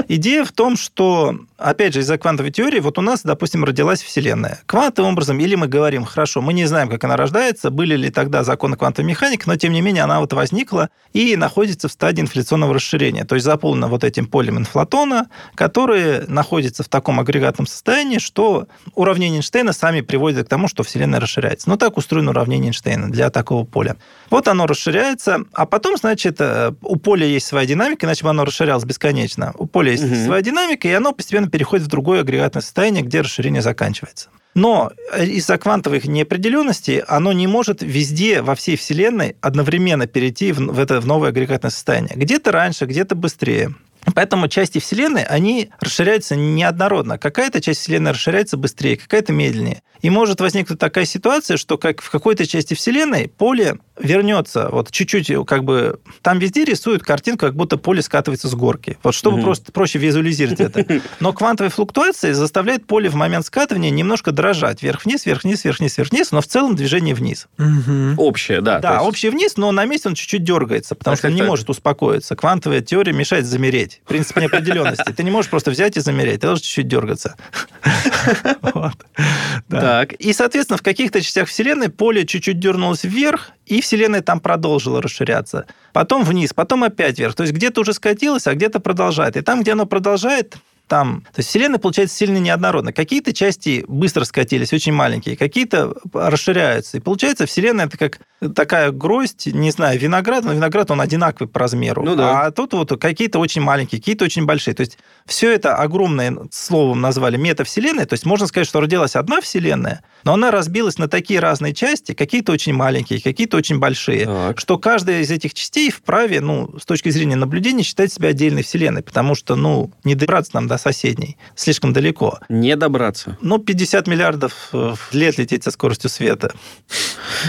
Идея в том, что, опять же, из-за квантовой теории, вот у нас, допустим, родилась Вселенная. Квантовым образом, или мы говорим, хорошо, мы не знаем, как она рождается, были ли тогда законы квантовой механики, но, тем не менее, она вот возникла и находится в стадии инфляционного расширения, то есть заполнена вот этим полем инфлатона, которое находится в таком агрегатном состоянии, что уравнения Эйнштейна сами приводят к тому, что Вселенная расширяется. Ну, так устроено уравнение Эйнштейна для такого поля. Вот оно расширяется, а потом, значит, э, у поля есть своя динамика, иначе бы оно расширялось бесконечно. У поля есть угу. своя динамика, и оно постепенно переходит в другое агрегатное состояние, где расширение заканчивается. Но э, из-за квантовых неопределенностей оно не может везде, во всей Вселенной одновременно перейти в это в новое агрегатное состояние. Где-то раньше, где-то быстрее. Поэтому части Вселенной, они расширяются неоднородно. Какая-то часть Вселенной расширяется быстрее, какая-то медленнее. И может возникнуть такая ситуация, что как в какой-то части Вселенной поле вернется вот чуть-чуть, как бы там везде рисуют картинку, как будто поле скатывается с горки. Вот чтобы угу. просто проще визуализировать это. Но квантовая флуктуация заставляет поле в момент скатывания немножко дрожать. Вверх-вниз, вверх-вниз, вверх-вниз, вверх-вниз, но в целом движение вниз. Угу. Общее, да. Да, есть... общее вниз, но на месте он чуть-чуть дергается, потому так, что он не так. может успокоиться. Квантовая теория мешает замереть. Принцип неопределенности. Ты не можешь просто взять и замереть, ты должен чуть-чуть дергаться. Так. И, соответственно, в каких-то частях Вселенной поле чуть-чуть дернулось вверх, и Вселенная там продолжила расширяться. Потом вниз, потом опять вверх. То есть где-то уже скатилось, а где-то продолжает. И там, где оно продолжает, там... То есть Вселенная получается сильно неоднородна. Какие-то части быстро скатились, очень маленькие, какие-то расширяются. И получается, Вселенная это как такая гроздь, не знаю, виноград, но виноград, он одинаковый по размеру. Ну, да. А тут вот какие-то очень маленькие, какие-то очень большие. То есть все это огромное словом назвали метавселенной. То есть можно сказать, что родилась одна Вселенная, но она разбилась на такие разные части, какие-то очень маленькие, какие-то очень большие, так. что каждая из этих частей вправе, ну, с точки зрения наблюдения, считать себя отдельной Вселенной, потому что, ну, не добраться нам до соседней, слишком далеко. Не добраться. Ну, 50 миллиардов э, лет лететь со скоростью света.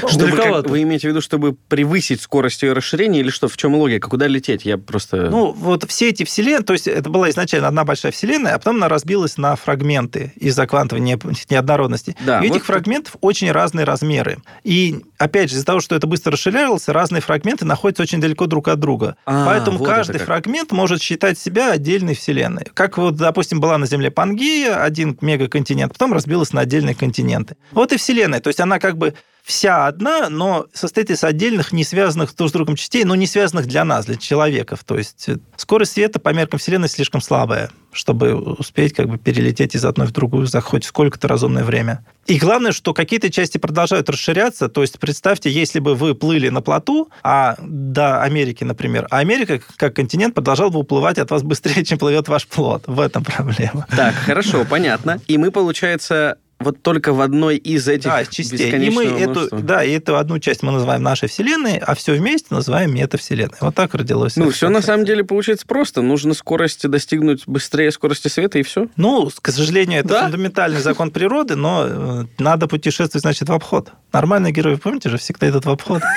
Чтобы, как, вы имеете в виду, чтобы превысить скорость ее расширения, или что? В чем логика? Куда лететь? Я просто... Ну, вот все эти вселенные, то есть это была изначально одна большая вселенная, а потом она разбилась на фрагменты из-за квантовой неоднородности. Да, и вот этих фрагментов очень разные размеры. И, опять же, из-за того, что это быстро расширялось, разные фрагменты находятся очень далеко друг от друга. А, Поэтому вот каждый фрагмент может считать себя отдельной вселенной. Как вот, допустим, была на Земле Пангея, один мегаконтинент, потом разбилась на отдельные континенты. Вот и вселенная. То есть она как бы вся одна, но состоит из отдельных, не связанных друг с другом частей, но не связанных для нас, для человеков. То есть э, скорость света по меркам Вселенной слишком слабая, чтобы успеть как бы перелететь из одной в другую за хоть сколько-то разумное время. И главное, что какие-то части продолжают расширяться. То есть представьте, если бы вы плыли на плоту а до Америки, например, а Америка как континент продолжал бы уплывать от вас быстрее, чем плывет ваш плот. В этом проблема. Так, хорошо, понятно. И мы, получается, вот только в одной из этих да, частей. И мы эту, да, и эту одну часть мы называем нашей Вселенной, а все вместе называем метавселенной. Вот так родилось. Ну, все на самом деле получается просто. Нужно скорость достигнуть быстрее скорости света, и все. Ну, к сожалению, это да? фундаментальный закон природы, но э, надо путешествовать, значит, в обход. Нормальные герои, помните же, всегда идут в обход.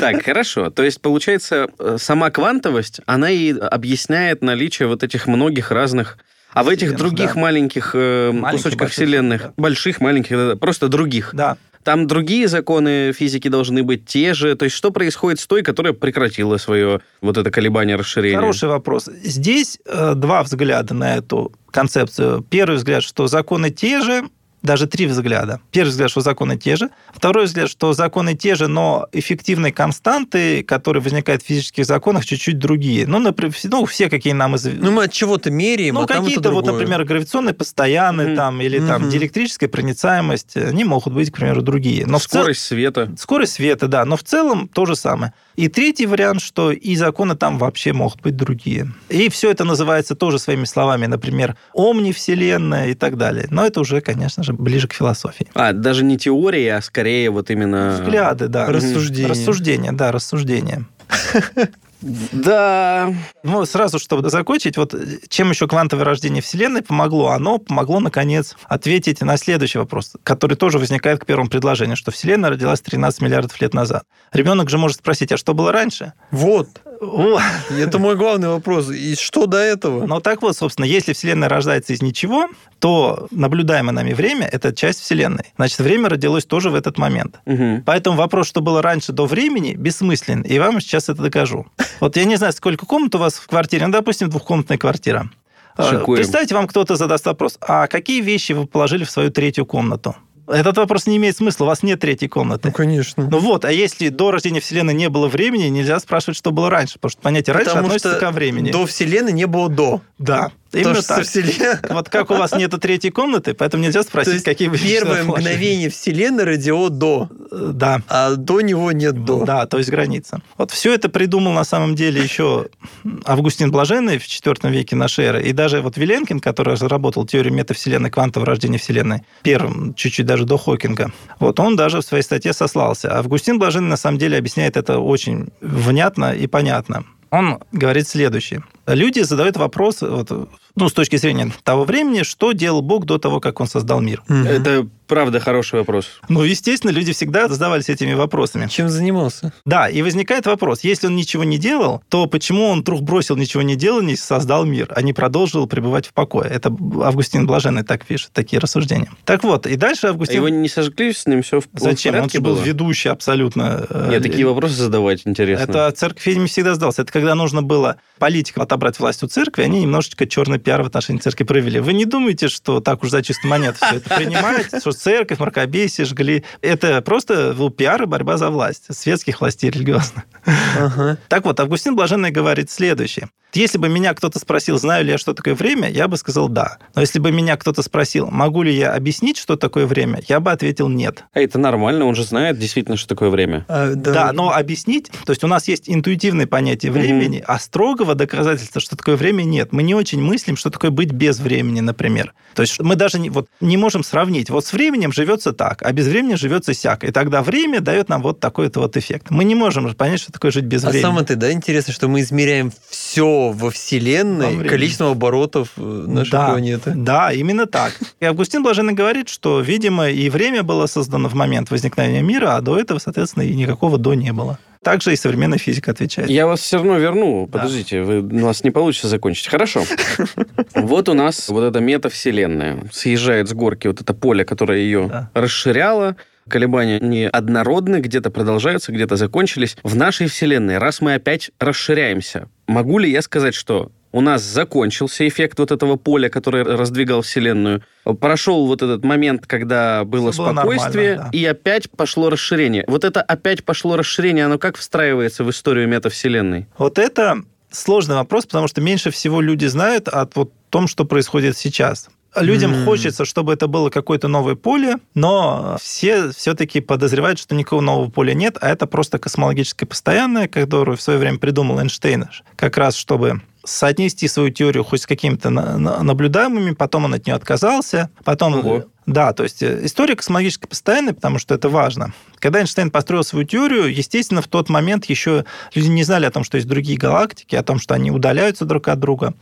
Так, хорошо. То есть, получается, э, сама квантовость, она и объясняет наличие вот этих многих разных а в этих других да. маленьких, э, маленьких кусочках вселенных, да. больших, маленьких, просто других, да. там другие законы физики должны быть те же. То есть что происходит с той, которая прекратила свое вот это колебание расширения? Хороший вопрос. Здесь э, два взгляда на эту концепцию. Первый взгляд, что законы те же, даже три взгляда. Первый взгляд, что законы те же. Второй взгляд, что законы те же, но эффективные константы, которые возникают в физических законах, чуть-чуть другие. Ну, например, ну, все, какие нам известны. Ну, мы от чего-то меряем, ну, а какие-то, вот, например, гравитационные постоянные, mm-hmm. там, или mm-hmm. там диэлектрическая проницаемость, они могут быть, к примеру, другие. Но скорость цел... света. Скорость света, да. Но в целом то же самое. И третий вариант, что и законы там вообще могут быть другие. И все это называется тоже своими словами, например, омнивселенная и так далее. Но это уже, конечно же, ближе к философии. А, даже не теория, а скорее вот именно... Взгляды, да. Рассуждения. Рассуждения, да, рассуждения. Да. Ну, сразу, чтобы закончить, вот чем еще квантовое рождение Вселенной помогло? Оно помогло, наконец, ответить на следующий вопрос, который тоже возникает к первому предложению, что Вселенная родилась 13 миллиардов лет назад. Ребенок же может спросить, а что было раньше? Вот. Это мой главный вопрос. И что до этого? Ну, так вот, собственно, если Вселенная рождается из ничего, то наблюдаемое нами время – это часть Вселенной. Значит, время родилось тоже в этот момент. Угу. Поэтому вопрос, что было раньше до времени, бессмыслен. И вам сейчас это докажу. Вот я не знаю, сколько комнат у вас в квартире. Ну, допустим, двухкомнатная квартира. Шикуем. Представьте, вам кто-то задаст вопрос, а какие вещи вы положили в свою третью комнату? Этот вопрос не имеет смысла, у вас нет третьей комнаты. Ну, конечно. Ну вот, а если до рождения Вселенной не было времени, нельзя спрашивать, что было раньше, потому что понятие раньше потому относится ко времени. до Вселенной не было до. Да. Именно так. Вселен... Вот как у вас нету третьей комнаты, поэтому нельзя спросить, какие вы Первое мгновение Вселенной родило до. Да. А до него нет до. Да, то есть граница. Вот все это придумал на самом деле еще Августин Блаженный в IV веке нашей эры. И даже вот Виленкин, который разработал теорию метавселенной, квантового рождения Вселенной, первым, чуть-чуть даже до Хокинга, вот он даже в своей статье сослался. Августин Блаженный на самом деле объясняет это очень внятно и понятно. Он говорит следующее. Люди задают вопрос, вот, ну, с точки зрения того времени, что делал Бог до того, как он создал мир. Мгм. Это правда хороший вопрос. Ну, естественно, люди всегда задавались этими вопросами. Чем занимался? Да, и возникает вопрос, если он ничего не делал, то почему он вдруг бросил ничего не делание и создал мир, а не продолжил пребывать в покое? Это Августин Блаженный так пишет, такие рассуждения. Так вот, и дальше А Августин... его не сожгли, с ним все в, Зачем? Он был было? ведущий абсолютно. э, Нет, такие вопросы задавать интересно. Это церковь видимо, всегда сдался. Это когда нужно было политикам отобрать власть у церкви, они немножечко черный пиар в отношении церкви проявили. Вы не думаете, что так уж за чистую монету все это принимаете, что церковь, мракобесие, жгли. Это просто был пиар и борьба за власть светских властей религиозных. Ага. Так вот, Августин Блаженный говорит следующее. Если бы меня кто-то спросил, знаю ли я, что такое время, я бы сказал да. Но если бы меня кто-то спросил, могу ли я объяснить, что такое время, я бы ответил нет. А это нормально, он же знает действительно, что такое время. А, Да, но объяснить, то есть у нас есть интуитивное понятие времени, а строгого доказательства, что такое время, нет. Мы не очень мыслим, что такое быть без времени, например. То есть мы даже не, вот, не можем сравнить. Вот с временем живется так, а без времени живется сяк. И тогда время дает нам вот такой-то вот эффект. Мы не можем понять, что такое жить без А времени. самое-то, да, интересно, что мы измеряем все во Во Вселенной времени. количеством оборотов э, нашей Да. планеты. Да, именно так. И Августин Блаженный говорит, что, видимо, и время было создано в момент возникновения мира, а до этого, соответственно, и никакого до не было. Также и современная физика отвечает. Я вас все равно верну. Подождите, вы, у нас не получится закончить. Хорошо. Вот у нас вот эта метавселенная. Съезжает с горки вот это поле, которое ее Да. расширяло. Колебания не однородны, где-то продолжаются, где-то закончились. В нашей вселенной, раз мы опять расширяемся, могу ли я сказать, что у нас закончился эффект вот этого поля, который раздвигал Вселенную. Прошел вот этот момент, когда было было спокойствие, да. и опять пошло расширение. Вот это опять пошло расширение, оно как встраивается в историю метавселенной? Вот это сложный вопрос, потому что меньше всего люди знают о вот том, что происходит сейчас. Людям М. хочется, чтобы это было какое-то новое поле, но все все-таки подозревают, что никакого нового поля нет, а это просто космологическое постоянное, которое в свое время придумал Эйнштейн, как раз чтобы соотнести свою теорию хоть с какими-то на- на- наблюдаемыми, потом он от нее отказался, потом... Ого. Да, то есть э, история космологически постоянная, потому что это важно. Когда Эйнштейн построил свою теорию, естественно, в тот момент еще люди не знали о том, что есть другие галактики, о том, что они удаляются друг от друга.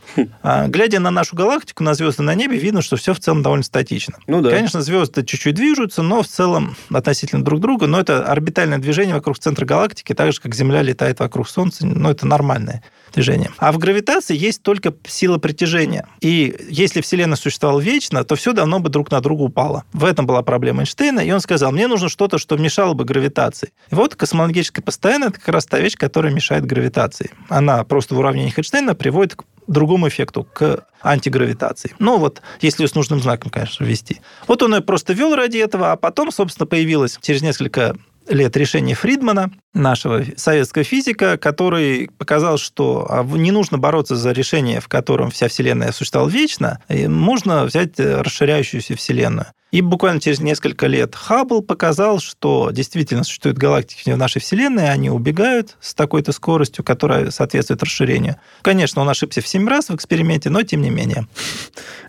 А, Глядя на нашу галактику, на звезды на небе, видно, что все в целом довольно статично. Ну да. Конечно, звезды чуть-чуть движутся, но в целом относительно друг друга, но это орбитальное движение вокруг центра галактики, так же, как Земля летает вокруг Солнца, но это нормальное движение. А в гравитации есть только сила притяжения. И если Вселенная существовала вечно, то все давно бы друг на друга упало. В этом была проблема Эйнштейна, и он сказал, мне нужно что-то, что мешало бы гравитации. И вот космологическое постоянное – это как раз та вещь, которая мешает гравитации. Она просто в уравнениях Эйнштейна приводит к другому эффекту, к антигравитации. Ну вот, если ее с нужным знаком, конечно, ввести. Вот он ее просто ввел ради этого, а потом, собственно, появилось через несколько лет решение Фридмана, нашего советского физика, который показал, что а, не нужно бороться за решение, в котором вся Вселенная существовала вечно, и можно взять э, расширяющуюся Вселенную. И буквально через несколько лет Хаббл показал, что действительно существуют галактики в нашей Вселенной, они убегают с такой-то скоростью, которая соответствует расширению. Конечно, он ошибся в 7 раз в эксперименте, но тем не менее.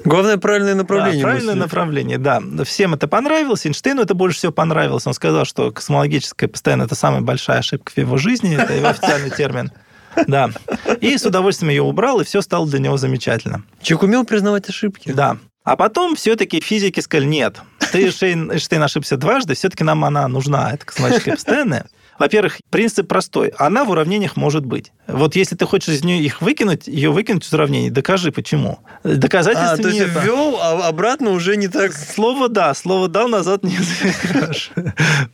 Главное, правильное направление. Да, правильное мысли. направление, да. Всем это понравилось. Эйнштейну это больше всего понравилось. Он сказал, что космологическое постоянно это самая большая ошибка в его жизни. Это его официальный термин. Да. И с удовольствием ее убрал, и все стало для него замечательно. Человек умел признавать ошибки. Да. А потом все-таки физики сказали, нет, ты, Эйнштейн, ошибся дважды, все-таки нам она нужна, это космологическая постоянная. Во-первых, принцип простой. Она в уравнениях может быть. Вот если ты хочешь из нее их выкинуть, ее выкинуть из уравнений, докажи, почему. Доказательств А, то есть нет. ввел, а обратно уже не так Слово «да», слово «дал» назад не заберешь.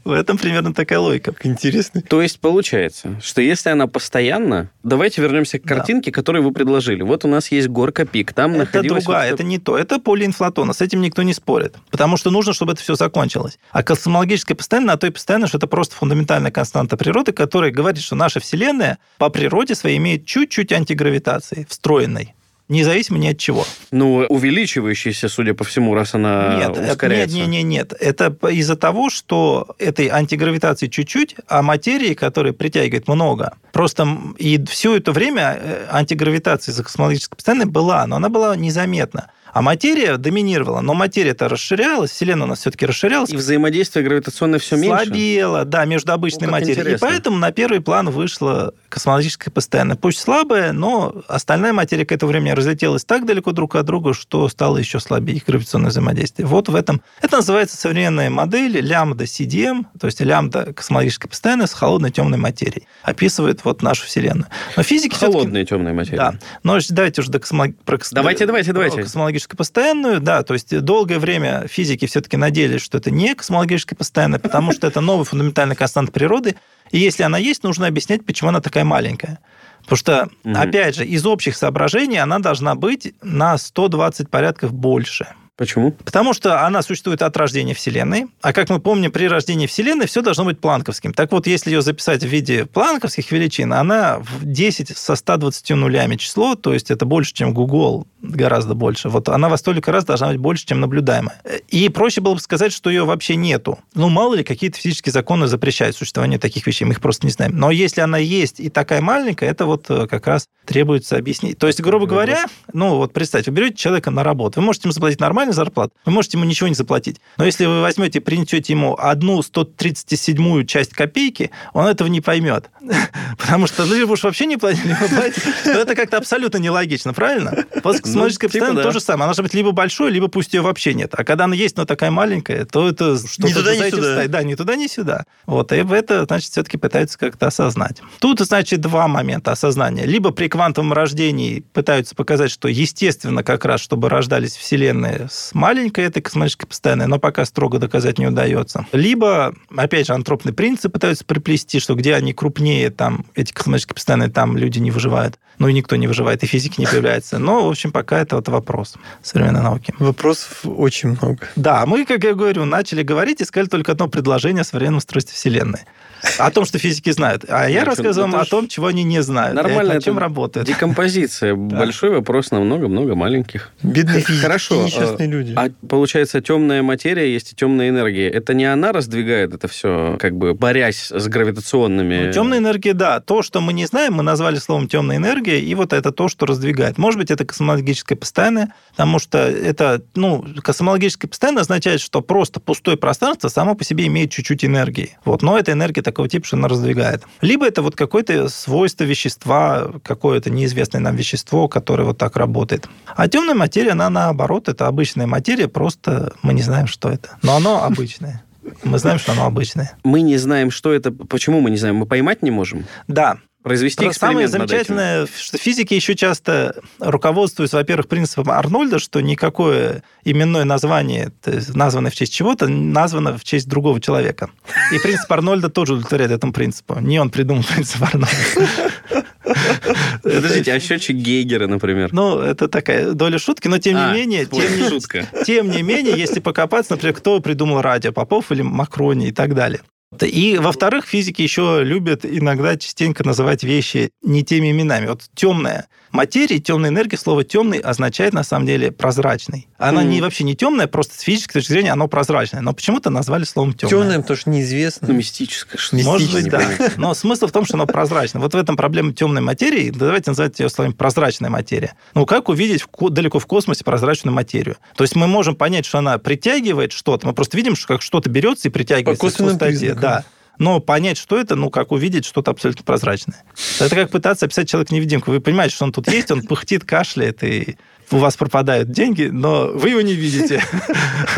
В этом примерно такая логика. как интересно. То есть получается, что если она постоянна, давайте вернемся к Да. картинке, которую вы предложили. Вот у нас есть горка пик, там Это находилась другая, вот это не то. Это поле инфлатона. С этим никто не спорит. Потому что нужно, чтобы это все закончилось. А космологическое постоянное на то и постоянно, что это просто фундаментальная константа природы, которая говорит, что наша Вселенная по природе своей имеет чуть-чуть антигравитации, встроенной. независимо ни от чего. Ну, увеличивающаяся, судя по всему, раз она Нет, это, ускоряется. нет, нет, нет, нет. Это из-за того, что этой антигравитации чуть-чуть, а материи, которая притягивает много. Просто и все это время э, антигравитация из-за космологической постоянной была, но она была незаметна. А материя доминировала, но материя-то расширялась, Вселенная у нас все-таки расширялась, И взаимодействие гравитационное все меньше. слабела, да, между обычной Ну, материей. интересно. И поэтому на первый план вышла космологическая постоянная. Пусть слабая, но остальная материя к этому времени разлетелась так далеко друг от друга, что стало еще слабее их гравитационное взаимодействие. Вот в этом... Это называется современная модель лямбда CDM, то есть лямбда космологическая постоянная с холодной темной материей. Описывает вот нашу Вселенную. Но физики Холодная темная материя. да. Но давайте уже до космо- про Давайте, давайте, давайте. космологическую постоянную, да, то есть долгое время физики все-таки надеялись, что это не космологическая постоянная, потому что это новая фундаментальная константа природы, и если она есть, нужно объяснять, почему она такая маленькая. Потому что, Мгм. опять же, из общих соображений она должна быть на 120 порядков больше. Почему? Потому что она существует от рождения Вселенной. А как мы помним, при рождении Вселенной все должно быть планковским. Так вот, если ее записать в виде планковских величин, она в 10 со 120 нулями число, то есть это больше, чем Google, гораздо больше. Вот она во столько раз должна быть больше, чем наблюдаемая. И проще было бы сказать, что ее вообще нету. Ну, мало ли, какие-то физические законы запрещают существование таких вещей, мы их просто не знаем. Но если она есть и такая маленькая, это вот э, как раз требуется объяснить. То есть, грубо говоря, ну вот представьте, вы берете человека на работу, вы можете ему заплатить нормальную зарплату, вы можете ему ничего не заплатить. Но если вы возьмете и принесете ему одну 137-ю часть копейки, он этого не поймет. Потому что ну, уж вообще не платить. Но это как-то абсолютно нелогично, правильно? Вот космологическая типа постоянная да. то же самое. Она должна быть либо большой, либо пусть ее вообще нет. А когда она есть, но такая маленькая, то это что-то туда, ни за этим сюда. Да, ни туда, ни сюда. Вот, и это, значит, все-таки пытаются как-то осознать. Тут, значит, два момента осознания. Либо при квантовом рождении пытаются показать, что естественно как раз, чтобы рождались вселенные с маленькой этой космической постоянной, но пока строго доказать не удается. Либо, опять же, антропный принцип пытаются приплести, что где они крупнее, там эти космические постоянные, там люди не выживают. Ну и никто не выживает, и физики не появляется. Но, в общем, пока это вот вопрос современной науки. Вопросов очень много. Да, мы, как я говорю, начали говорить и сказали только одно предложение о современном устройстве Вселенной. О том, что физики знают. А я Ну, рассказываю вам о том, чего они не знают. Нормально о чем работают. Декомпозиция. Большой вопрос на много-много маленьких. Бедные физики, Хорошо, несчастные люди. А получается, темная материя есть и темная энергия. Это не она раздвигает это все, как бы борясь с гравитационными... Ну, темная энергия, да. То, что мы не знаем, мы назвали словом темная энергия, и вот это то, что раздвигает. Может быть, это космологическая постоянная, потому что это, ну, космологическая постоянная означает, что просто пустое пространство само по себе имеет чуть-чуть энергии. Вот, но это энергия такого типа, что она раздвигает. Либо это вот какое-то свойство вещества, какое-то неизвестное нам вещество, которое вот так работает. А темная материя, она наоборот, это обычная материя, просто мы не знаем, что это. Но оно обычное. Мы знаем, что оно обычное. Мы не знаем, что это... Почему мы не знаем? Мы поймать не можем? Да, Произвести Про самое эксперимент над этим? замечательное, что физики еще часто руководствуются, во-первых, принципом Арнольда, что никакое именное название, то есть названное в честь чего-то, названо в честь другого человека. И принцип Арнольда тоже удовлетворяет этому принципу. Не он придумал принцип Арнольда. Подождите, а счетчик Гейгера, например? Ну, это такая доля шутки, но тем А, не менее, понял, тем не, шутка. тем не менее, если покопаться, например, кто придумал радио, Попов или Макрони и так далее. И, во-вторых, физики еще любят иногда частенько называть вещи не теми именами. Вот темная материя, темная энергия, слово темный означает на самом деле прозрачный. Она Мгм. не, вообще не темная, просто с физической точки зрения оно прозрачное. Но почему-то назвали словом темное. Темное, потому что неизвестно. Ну, мистическое. что Может быть, да. Но смысл в том, что оно прозрачно. Вот в этом проблема темной материи. Да Давайте называть ее словами прозрачная материя. Ну, как увидеть в ко- далеко в космосе прозрачную материю? То есть мы можем понять, что она притягивает что-то. Мы просто видим, что как что-то берется и притягивается По косвенным признакам. Да. Но понять, что это, ну, как увидеть что-то абсолютно прозрачное. Это как пытаться описать человека-невидимку. Вы понимаете, что он тут есть, он пыхтит, кашляет, и у вас пропадают деньги, но вы его не видите.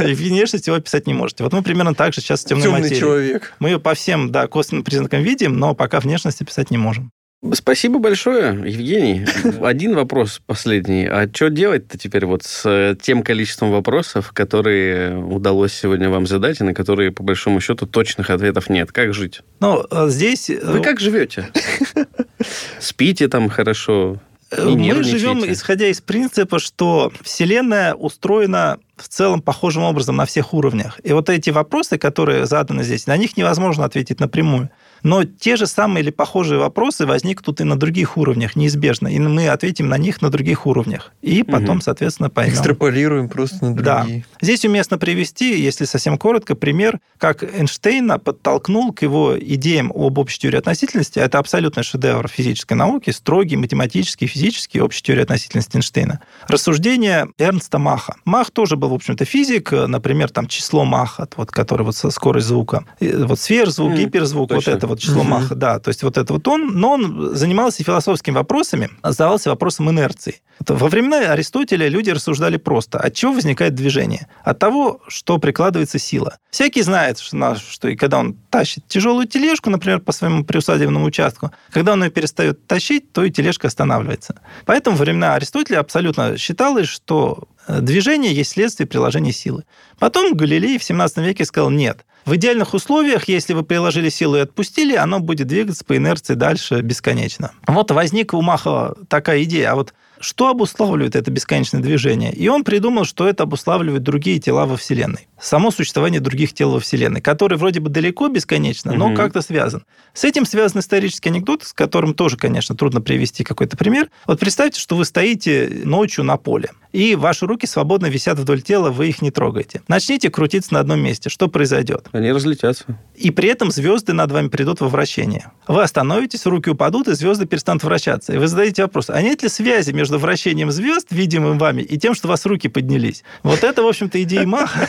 И внешность его описать не можете. Вот мы примерно так же сейчас с темной материей. человек. Мы ее по всем да, косвенным признакам видим, но пока внешность описать не можем. Спасибо большое, Евгений. Один вопрос последний. А что делать-то теперь вот с э, тем количеством вопросов, которые удалось сегодня вам задать, и на которые, по большому счету, точных ответов нет? Как жить? Ну, э, здесь... э, Вы как живете? Спите там хорошо? Мы живем, исходя из принципа, что Вселенная устроена в целом похожим образом на всех уровнях. И вот эти вопросы, которые заданы здесь, на них невозможно ответить напрямую. Но те же самые или похожие вопросы возникнут и на других уровнях неизбежно. И мы ответим на них на других уровнях. И потом, угу. соответственно, поймем. Экстраполируем просто на другие. Да. Здесь уместно привести, если совсем коротко, пример, как Эйнштейна подтолкнул к его идеям об общей теории относительности. Это абсолютно шедевр физической науки, строгий математический, физический общей теории относительности Эйнштейна. Рассуждение Эрнста Маха. Мах тоже был, в общем-то, физик. Например, там число Маха, вот, который вот со скорость звука. Вот сверхзвук, mm, гиперзвук, точно. вот это вот число mm-hmm. Маха, да. То есть вот это вот он, но он занимался философскими вопросами, задавался вопросом инерции. Во времена Аристотеля люди рассуждали просто. От чего возникает движение? От того, что прикладывается сила. Всякий знает, что, что и когда он тащит тяжелую тележку, например, по своему приусадебному участку, когда он ее перестает тащить, то и тележка останавливается. Поэтому во времена Аристотеля абсолютно считалось, что э, движение есть следствие приложения силы. Потом Галилей в 17 веке сказал, нет, в идеальных условиях, если вы приложили силу и отпустили, оно будет двигаться по инерции дальше бесконечно. Вот возникла у Маха такая идея, а вот что обуславливает это бесконечное движение? И он придумал, что это обуславливает другие тела во Вселенной. Само существование других тел во Вселенной, которые вроде бы далеко бесконечно, но угу. как-то связан. С этим связан исторический анекдот, с которым тоже, конечно, трудно привести какой-то пример. Вот представьте, что вы стоите ночью на поле, и ваши руки свободно висят вдоль тела, вы их не трогаете. Начните крутиться на одном месте. Что произойдет? Они разлетятся. И при этом звезды над вами придут во вращение. Вы остановитесь, руки упадут, и звезды перестанут вращаться. И вы задаете вопрос, а нет ли связи между вращением звезд, видимым вами, и тем, что у вас руки поднялись? Вот это, в общем-то, идея Маха.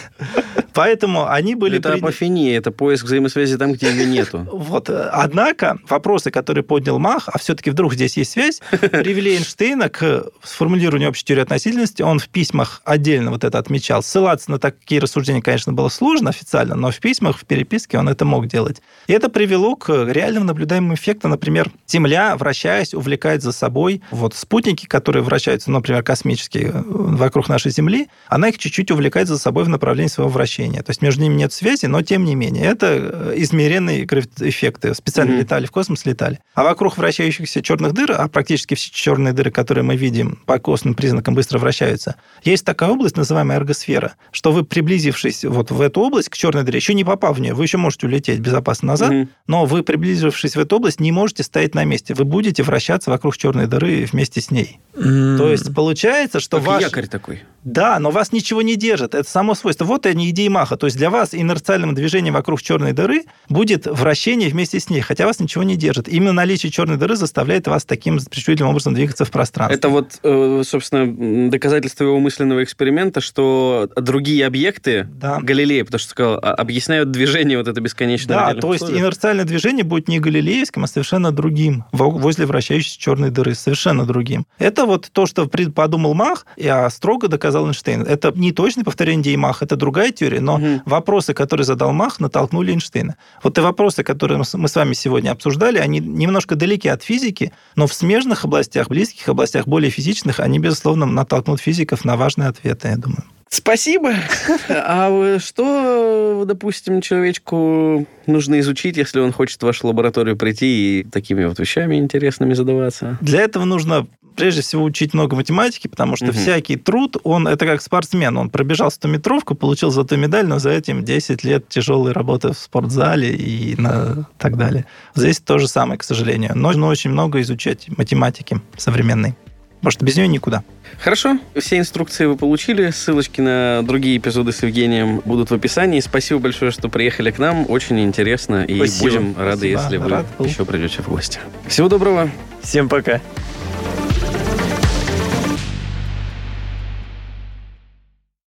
Поэтому они были... Это при... апофения, это поиск взаимосвязи там, где ее нету. Вот. Однако вопросы, которые поднял Мах, а все-таки вдруг здесь есть связь, привели Эйнштейна к сформулированию общей теории относительности. Он в письмах отдельно вот это отмечал. Ссылаться на такие рассуждения, конечно, было сложно официально, но в письмах, в переписке он это мог делать. И это привело к реальным наблюдаемым эффектам. Например, Земля, вращаясь, увлекает за собой вот спутники, которые вращаются, например, космические, э, вокруг нашей Земли, она их чуть-чуть увлекает за собой в направлении своего вращения вращения. То есть между ними нет связи, но тем не менее. Это э, измеренные эффекты. Специально mm-hmm. летали в космос, летали. А вокруг вращающихся черных дыр, а практически все черные дыры, которые мы видим по косвенным признакам, быстро вращаются, есть такая область, называемая эргосфера, что вы, приблизившись вот в эту область, к черной дыре, еще не попав в нее, вы еще можете улететь безопасно назад, mm-hmm. но вы, приблизившись в эту область, не можете стоять на месте. Вы будете вращаться вокруг черной дыры вместе с ней. То есть получается, что как ваш... якорь такой. Да, но вас ничего не держит. Это само свойство. Вот они идеи Маха. То есть для вас инерциальным движением вокруг черной дыры будет вращение вместе с ней, хотя вас ничего не держит. Именно наличие черной дыры заставляет вас таким причудливым образом двигаться в пространстве. Это вот, э, собственно, доказательство его мысленного эксперимента, что другие объекты да. Галилея, потому что сказал, а, объясняют движение вот это бесконечное. Да, то есть инерциальное движение будет не галилеевским, а совершенно другим, возле вращающейся черной дыры, совершенно другим. Это вот то, что подумал Мах, я строго доказал Эйнштейн. Это не точное повторение идеи Маха, это другая теория, но угу. вопросы, которые задал Мах, натолкнули Эйнштейна. Вот те вопросы, которые мы с вами сегодня обсуждали, они немножко далеки от физики, но в смежных областях, близких областях, более физичных, они, безусловно, натолкнут физиков на важные ответы, я думаю. Спасибо. А что, допустим, человечку нужно изучить, если он хочет в вашу лабораторию прийти и такими вот вещами интересными задаваться? Для этого нужно прежде всего учить много математики, потому что угу. всякий труд, он это как спортсмен. Он пробежал 100-метровку, получил золотую медаль, но за этим 10 лет тяжелой работы в спортзале и на... так далее. Здесь то же самое, к сожалению. Нужно очень много изучать математики современной. Потому что без нее никуда. Хорошо, все инструкции вы получили, ссылочки на другие эпизоды с Евгением будут в описании. Спасибо большое, что приехали к нам, очень интересно, и Спасибо. будем рады, Спасибо. если вы Рад еще придете в гости. Всего доброго. Всем пока.